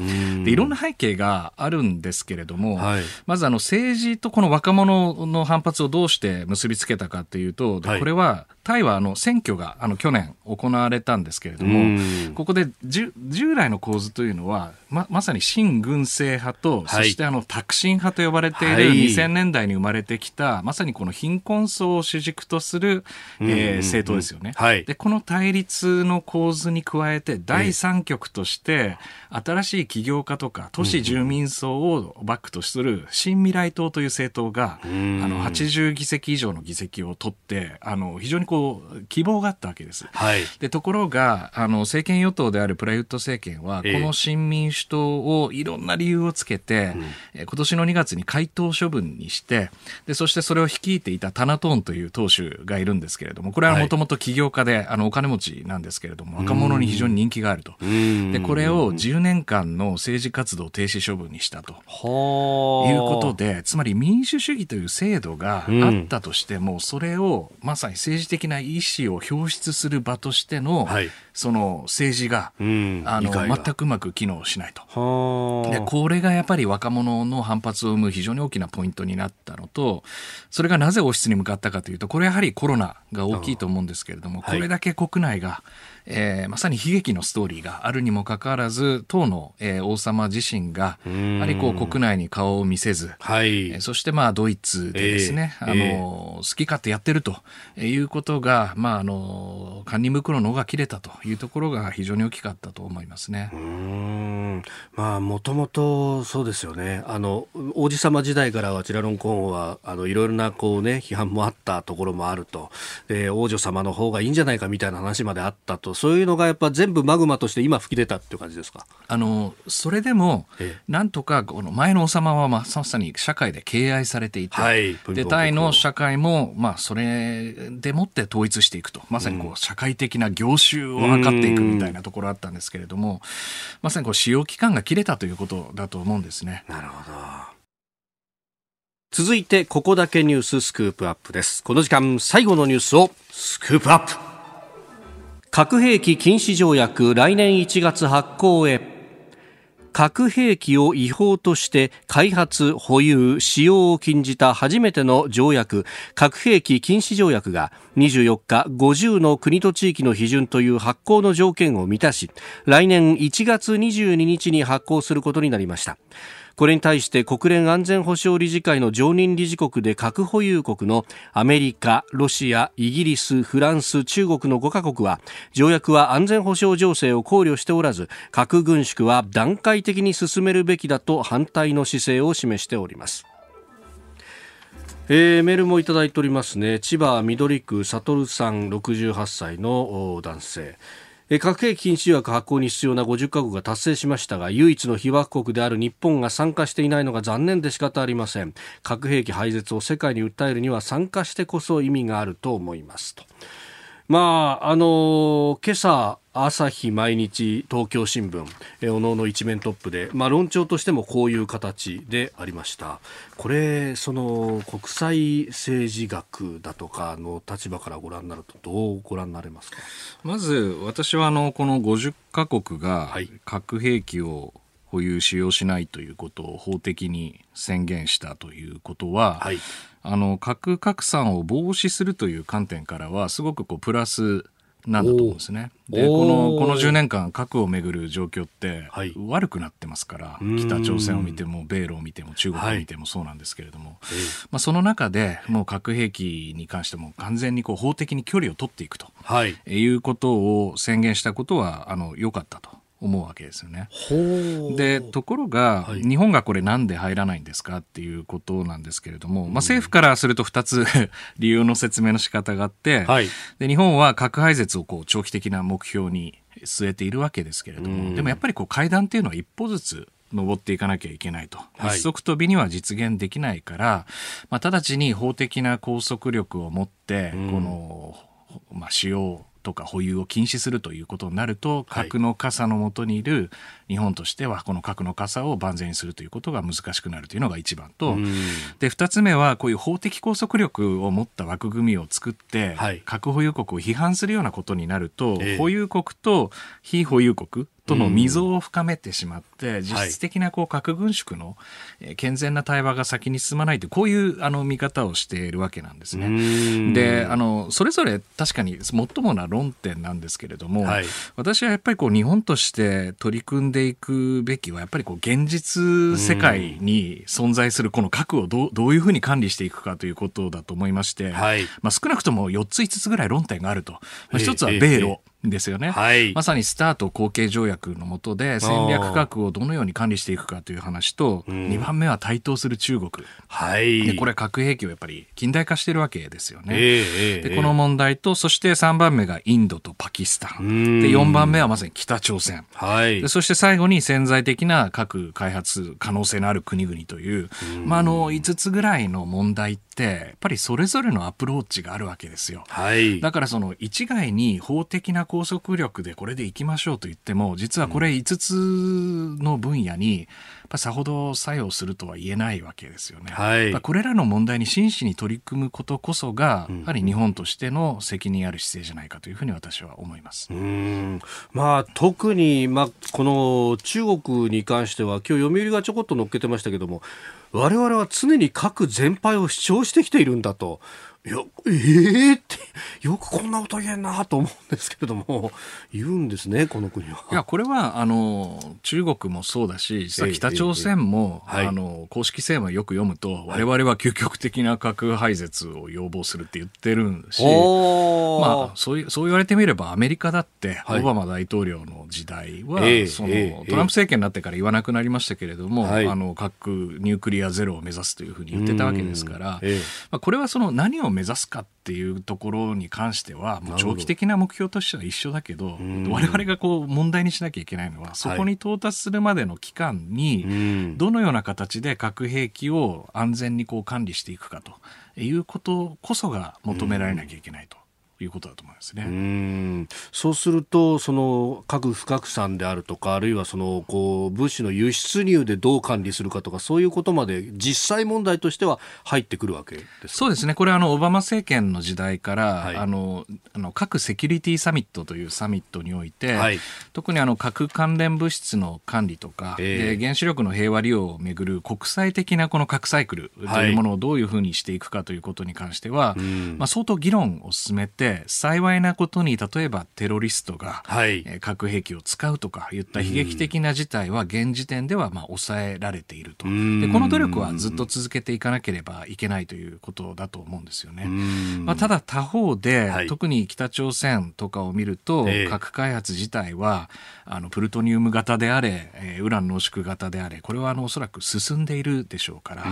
[SPEAKER 3] でいろんな背景があるんですけれども、はい、まずあの政治とこの若者の反発をどうして結びつけたかっていうと、これはタイはあの選挙があの去年行われたんですけれども、ここで従来の構図というのはままさに親軍政派と、そしてあのタクシン派と呼ばれている2000年代に生まれてきた、まさにこの貧困層を主軸とする、えー、政党ですよね、はい、で。この対立の構図に加えて、第三極として、新しい起業家とか都市住民層をバックとする新未来党という政党が、あの80議席以上の議席を取って、あの非常にこう希望があったわけです。はい、でところがあの政権与党であるプラユット政権は、この新民主党をいろんな理由をつけて、えー、今年の2月に回答処分にしてでそしてそれを率いていたタナトーンという党首がいるんですけれどもこれはもともと起業家で、はい、あのお金持ちなんですけれども若者に非常に人気があると。でこれを10年間の政治活動停止処分にしたと。いうことでつまり民主主義という制度があったとしても、それをまさに政治的な意思を表出する場としての、はい、その政治が、うん、あの全くうまく機能しないと。でこれがやっぱり若者の反発を生む非常に大きなポイントになったのとそれがなぜ王室に向かったかというとこれやはりコロナが大きいと思うんですけれどもこれだけ国内がえー、まさに悲劇のストーリーがあるにもかかわらず当の、えー、王様自身がやはりこう国内に顔を見せず、はい。えー、そしてまあドイツでですね、えー、あの好き勝手やってるということが、まあ、あの堪忍袋の緒が切れたというところが非常に大きかったと思いますね。
[SPEAKER 1] うん。まあもともとそうですよね。あの王子様時代からはチラロンコーンはあのいろいろなこうね批判もあったところもあると、えー、王女様の方がいいんじゃないかみたいな話まであったと。そういうのがやっぱ全部マグマとして今吹き出たっていう感じですか？
[SPEAKER 3] あのそれでも、なんとかこの前の王様はまさに社会で敬愛されていて、はい、でタイの社会も、まあ、それでもって統一していくと。まさにこう、社会的な業種を測っていくみたいなところあったんですけれどもまさにこう使用期間が切れたということだと思うんですね。
[SPEAKER 1] なるほど。続いてここだけニューススクープアップです。この時間最後のニュースをスクープアップ。核兵器禁止条約来年1月発効へ。核兵器を違法として開発、保有、使用を禁じた初めての条約、核兵器禁止条約が24日50の国と地域の批准という発行の条件を満たし、来年1月22日に発行することになりました。これに対して国連安全保障理事会の常任理事国で核保有国のアメリカ、ロシア、イギリス、フランス、中国の5カ国は条約は安全保障情勢を考慮しておらず核軍縮は段階的に進めるべきだと反対の姿勢を示しております。えー、メールもいただいておりますね。千葉緑区悟さん68歳の男性。核兵器禁止条約発効に必要な50カ国が達成しましたが唯一の被爆国である日本が参加していないのが残念で仕方ありません。核兵器廃絶を世界に訴えるには参加してこそ意味があると思いますと。まああの今朝朝日毎日東京新聞えおのおの一面トップで、まあ、論調としてもこういう形でありました。これその国際政治学だとかの立場からご覧になるとどうご覧になれますか？
[SPEAKER 3] まず私はあのこの50カ国が核兵器を保有使用しないということを法的に宣言したということは、はい、あの核拡散を防止するという観点からはすごくこうプラスなんだと思うんですね。で、この、この10年間、核をめぐる状況って、悪くなってますから、はい、北朝鮮を見ても、米ロを見ても、中国を見てもそうなんですけれども、はい、まあ、その中で、もう核兵器に関しても完全にこう法的に距離を取っていくと、はい、いうことを宣言したことは、あの、良かったと。思うわけですよね。でところが、はい、日本がこれなんで入らないんですかっていうことなんですけれども、まあ、政府からすると2つ 理由の説明の仕方があって、はい、で日本は核廃絶をこう長期的な目標に据えているわけですけれども、でもやっぱりこう階段っていうのは一歩ずつ登っていかなきゃいけないと。一足飛びには実現できないから、まあ、直ちに法的な拘束力を持って、この、まあ、使用とか保有を禁止するということになると、核の傘のもとにいる日本としては、この核の傘を万全にするということが難しくなるというのが一番と、で、二つ目は、こういう法的拘束力を持った枠組みを作って、はい、核保有国を批判するようなことになると、えー、保有国と非保有国、との溝を深めてしまって、実質的なこう核軍縮の健全な対話が先に進まないという、こういうあの見方をしているわけなんですね。で、あの、それぞれ確かに最もな論点なんですけれども、はい、私はやっぱりこう日本として取り組んでいくべきは、やっぱりこう現実世界に存在するこの核をどうどういうふうに管理していくかということだと思いまして、はい、まあ少なくとも4つ5つぐらい論点があると。まあ、1つは米ロ。ですよね、はい、まさにスタート後継条約の下で戦略核をどのように管理していくかという話と、うん、2番目は台頭する中国、はい、でこれ核兵器をやっぱり近代化してるわけですよね、えー、でこの問題とそして3番目がインドとパキスタン。で4番目はまさに北朝鮮、はい、でそして最後に潜在的な核開発可能性のある国々という、まあ、あの5つぐらいの問題ってやっぱりそれぞれのアプローチがあるわけですよ、はい、だからその一概に法的な拘束力でこれでいきましょうと言っても実はこれ5つの分野にぱさほど作用するとは言えないわけですよね。はい、これらの問題に真摯に取り組むことこそが、やはり日本としての責任ある姿勢じゃないかというふうに私は思います。
[SPEAKER 1] うんまあ、特に、まあ、この中国に関しては今日読売がちょこっと載っけてましたけども我々は常に核全廃を主張してきているんだと。いや、ええー、って、よくこんなこと言えんなと思うんですけれども、言うんですね、この国は。
[SPEAKER 3] いや、これは、あの、中国もそうだし、実は北朝鮮も、えーえー、あの、公式声明をよく読むと、はい、我々は究極的な核廃絶を要望するって言ってるし、まあ、そうそう言われてみれば、アメリカだって、オバマ大統領の時代は、はい、その、トランプ政権になってから言わなくなりましたけれども、はい、あの、核ニュークリアゼロを目指すというふうに言ってたわけですから、まあ、これはその何を目指すかっていうところに関してはもう長期的な目標としては一緒だけど我々がこう問題にしなきゃいけないのはそこに到達するまでの期間にどのような形で核兵器を安全にこう管理していくかということこそが求められなきゃいけないと。いうことだと思いますね。
[SPEAKER 1] うそうすると、その核不拡散であるとか、あるいはそのこう物資の輸出入でどう管理するかとか、そういうことまで実際問題としては入ってくるわけです
[SPEAKER 3] そうですね、これあの、オバマ政権の時代から、はい、あのあの核セキュリティサミットというサミットにおいて、はい、特にあの核関連物質の管理とか、えー、で原子力の平和利用をめぐる国際的なこの核サイクルというものをどういうふうにしていくかということに関しては、はい、まあ、相当議論を進めて、で幸いなことに例えばテロリストが、核兵器を使うとかいった悲劇的な事態は現時点ではまあ抑えられていると。でこの努力はずっと続けていかなければいけないということだと思うんですよね。まあ、ただ他方で、はい、特に北朝鮮とかを見ると、えー、核開発自体はあのプルトニウム型であれ、えー、ウラン濃縮型であれこれはあのおそらく進んでいるでしょうから。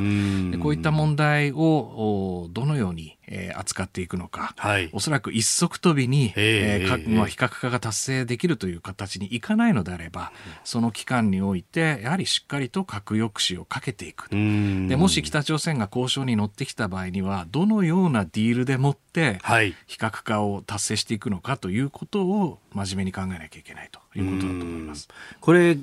[SPEAKER 3] でこういった問題をどのようにえー、扱っていくのか、はい、おそらく一足飛びに、えーまあ、非核化が達成できるという形にいかないのであれば、その期間において、やはりしっかりと核抑止をかけていく。でもし北朝鮮が交渉に乗ってきた場合には、どのようなディールでもって、非核化を達成していくのかということを真面目に考えなきゃいけないということだと思います。
[SPEAKER 1] これ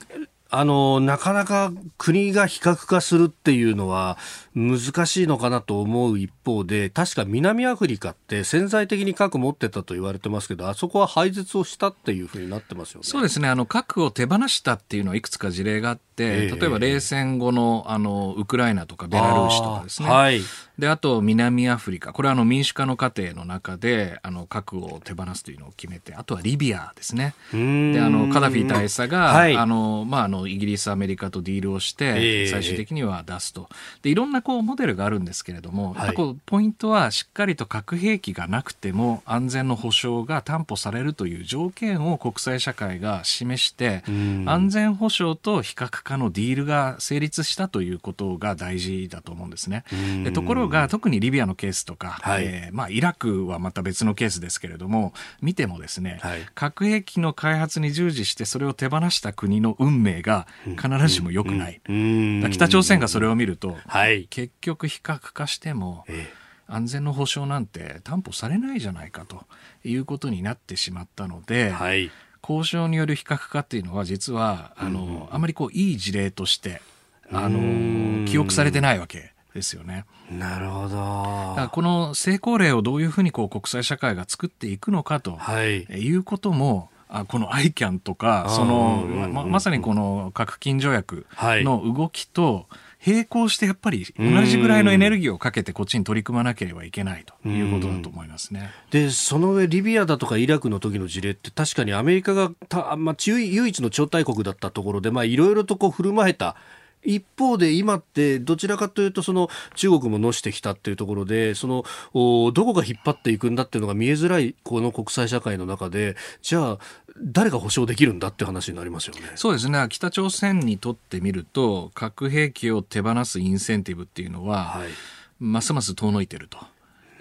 [SPEAKER 1] あの、なかなか国が非核化するっていうのは難しいのかなと思う一方で、確か南アフリカって潜在的に核持ってたと言われてますけど、あそこは廃絶をしたっていうふうになってますよね。
[SPEAKER 3] そうですね。あの、核を手放したっていうのはいくつか事例があって、例えば冷戦後の、あの、ウクライナとかベラルーシとかですね。はい。で、あと南アフリカ。これはあの民主化の過程の中で、あの、核を手放すというのを決めて、あとはリビアですね。で、あの、カダフィ大佐が、はい、あの、まあ、あの、イギリス、アメリカとディールをして、最終的には出すと。で、いろんなこう、モデルがあるんですけれども、やっぱこう、ポイントはしっかりと核兵器がなくても安全の保障が担保されるという条件を国際社会が示して、安全保障と非核化のディールが成立したということが大事だと思うんですね。でところが特にリビアのケースとか、はい、えー、まあ、イラクはまた別のケースですけれども見てもですね、はい、核兵器の開発に従事してそれを手放した国の運命が必ずしも良くない、北朝鮮がそれを見ると、はい、結局非核化しても、安全の保障なんて担保されないじゃないかということになってしまったので、はい、交渉による非核化っていうのは実はあの、あまりこういい事例としてあの記憶されてないわけですよね。
[SPEAKER 1] なるほど。
[SPEAKER 3] この成功例をどういうふうにこう国際社会が作っていくのかと、はい、いうことも、あこの ICAN とか、その、ままさにこの核禁条約の動きと、並行してやっぱり同じぐらいのエネルギーをかけてこっちに取り組まなければいけないということだと思いますね。
[SPEAKER 1] で、その上リビアだとかイラクの時の事例って確かにアメリカがた、まあ、唯一の超大国だったところで、まあ、いろいろとこう振る舞えた一方で今ってどちらかというとその中国ものしてきたっていうところでそのどこが引っ張っていくんだっていうのが見えづらいこの国際社会の中でじゃあ誰が保証できるんだって話になりますよね。
[SPEAKER 3] そうですね北朝鮮にとってみると核兵器を手放すインセンティブっていうのは、はい、ますます遠のいてると。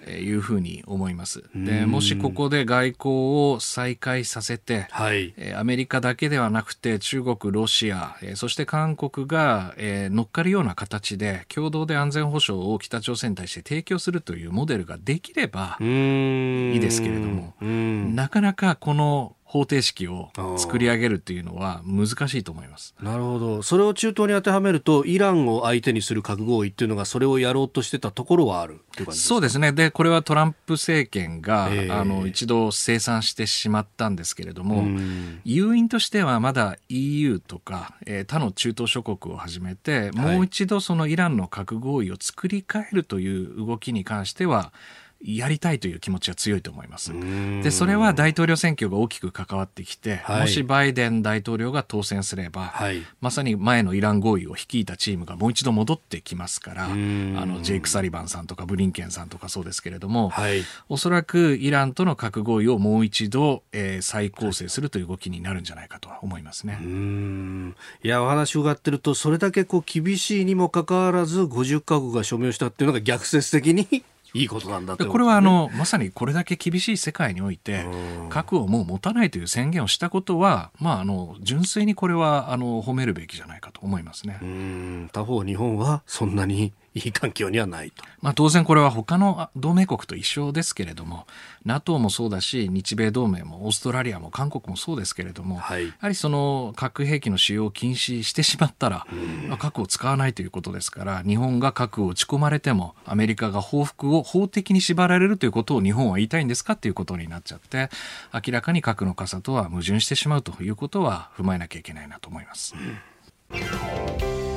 [SPEAKER 3] いうふうに思います。でもしここで外交を再開させて、はい、アメリカだけではなくて中国、ロシア、そして韓国が乗っかるような形で共同で安全保障を北朝鮮に対して提供するというモデルができればいいですけれども、なかなかこの方程式を作り上げるっていうのは難しいと思います。
[SPEAKER 1] なるほど。それを中東に当てはめるとイランを相手にする核合意っていうのがそれをやろうとしてたところはある
[SPEAKER 3] そうですね。でこれはトランプ政権が、えー、あの一度清算してしまったんですけれども誘因としてはまだ EU とか、えー、他の中東諸国をはじめてもう一度そのイランの核合意を作り変えるという動きに関してはやりたいという気持ちが強いと思います。で、それは大統領選挙が大きく関わってきて、はい、もしバイデン大統領が当選すれば、はい、まさに前のイラン合意を率いたチームがもう一度戻ってきますから、あの、ジェイク・サリバンさんとかブリンケンさんとかそうですけれども、はい、おそらくイランとの核合意をもう一度、えー、再構成するという動きになるんじゃないかと思いますね。
[SPEAKER 1] いや、お話を伺ってると、それだけこう厳しいにもかかわらず、50カ国が署名したっていうのが逆説的にいいことなんだ、
[SPEAKER 3] ね、これはあのまさにこれだけ厳しい世界において核をもう持たないという宣言をしたことは、まあ、あの純粋にこれはあの褒めるべきじゃないかと思いますね。
[SPEAKER 1] 他方日本はそんなにいい環境にはないと。
[SPEAKER 3] まあ、当然これは他の同盟国と一緒ですけれども NATO もそうだし日米同盟もオーストラリアも韓国もそうですけれども、はい、やはりその核兵器の使用を禁止してしまったら、まあ、核を使わないということですから日本が核を打ち込まれてもアメリカが報復を法的に縛られるということを日本は言いたいんですかということになっちゃって明らかに核の傘とは矛盾してしまうということは踏まえなきゃいけないなと思います。うん